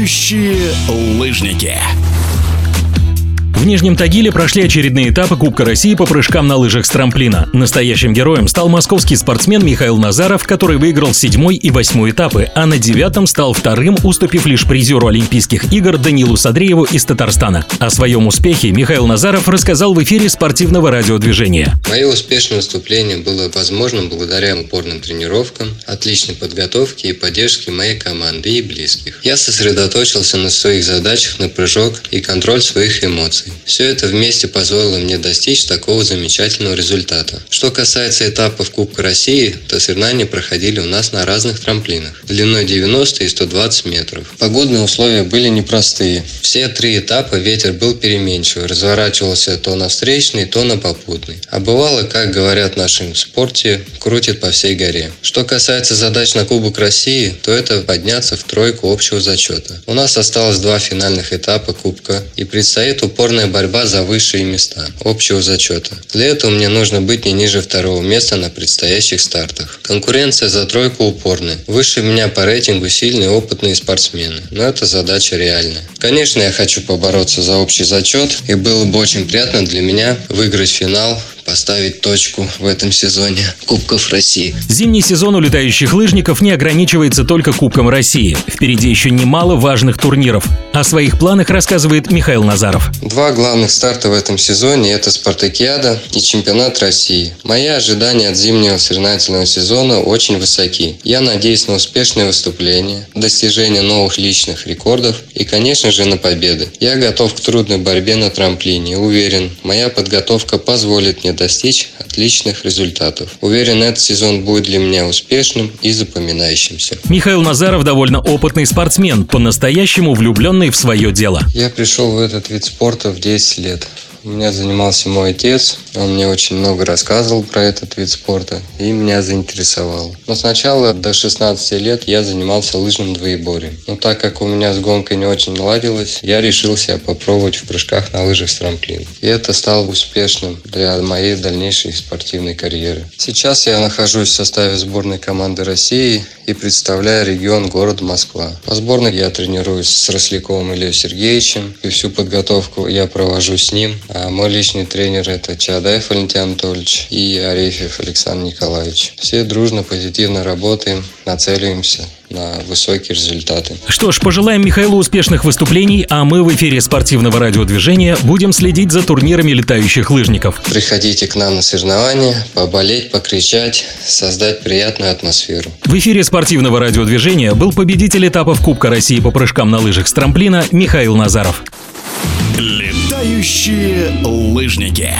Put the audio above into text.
Летающие лыжники. В Нижнем Тагиле прошли очередные этапы Кубка России по прыжкам на лыжах с трамплина. Настоящим героем стал московский спортсмен Михаил Назаров, который выиграл седьмой и восьмой этапы, а на девятом стал вторым, уступив лишь призеру Олимпийских игр Данилу Садрееву из Татарстана. О своем успехе Михаил Назаров рассказал в эфире спортивного радиодвижения. Мое успешное выступление было возможным благодаря упорным тренировкам, отличной подготовке и поддержке моей команды и близких. Я сосредоточился на своих задачах на прыжок и контроль своих эмоций. Все это вместе позволило мне достичь такого замечательного результата. Что касается этапов Кубка России, то соревнования проходили у нас на разных трамплинах, длиной 90 и 120 метров. Погодные условия были непростые. Все три этапа ветер был переменчивый, разворачивался то на встречный, то на попутный. А бывало, как говорят в нашем спорте, крутит по всей горе. Что касается задач на Кубок России, то это подняться в тройку общего зачета. У нас осталось два финальных этапа Кубка и предстоит упорная упорная борьба за высшие места общего зачета. Для этого мне нужно быть не ниже второго места на предстоящих стартах. Конкуренция за тройку упорная. Выше меня по рейтингу сильные опытные спортсмены, но эта задача реальная. Конечно, я хочу побороться за общий зачет, и было бы очень приятно для меня выиграть финал поставить точку в этом сезоне Кубков России. Зимний сезон у летающих лыжников не ограничивается только Кубком России. Впереди еще немало важных турниров. О своих планах рассказывает Михаил Назаров. Два главных старта в этом сезоне – это Спартакиада и Чемпионат России. Мои ожидания от зимнего соревновательного сезона очень высоки. Я надеюсь на успешное выступление, достижение новых личных рекордов и, конечно же, на победы. Я готов к трудной борьбе на трамплине. Уверен, моя подготовка позволит мне достичь отличных результатов. Уверен, этот сезон будет для меня успешным и запоминающимся. Михаил Назаров довольно опытный спортсмен, по-настоящему влюбленный в свое дело. Я пришел в этот вид спорта в 10 лет. У меня занимался мой отец, он мне очень много рассказывал про этот вид спорта и меня заинтересовал. Но сначала до 16 лет я занимался лыжным двоеборьем. Но так как у меня с гонкой не очень наладилось, я решил себя попробовать в прыжках на лыжах с трамплина. И это стало успешным для моей дальнейшей спортивной карьеры. Сейчас я нахожусь в составе сборной команды России и представляю регион города Москва. По сборной я тренируюсь с Росляковым Ильей Сергеевичем, и всю подготовку я провожу с ним. А мой личный тренер – это Чадаев Валентин Анатольевич и Арефьев Александр Николаевич. Все дружно, позитивно работаем, нацеливаемся на высокие результаты. Что ж, пожелаем Михаилу успешных выступлений, а мы в эфире спортивного радиодвижения будем следить за турнирами летающих лыжников. Приходите к нам на соревнования, поболеть, покричать, создать приятную атмосферу. В эфире спортивного радиодвижения был победитель этапов Кубка России по прыжкам на лыжах с трамплина Михаил Назаров. Летающие лыжники.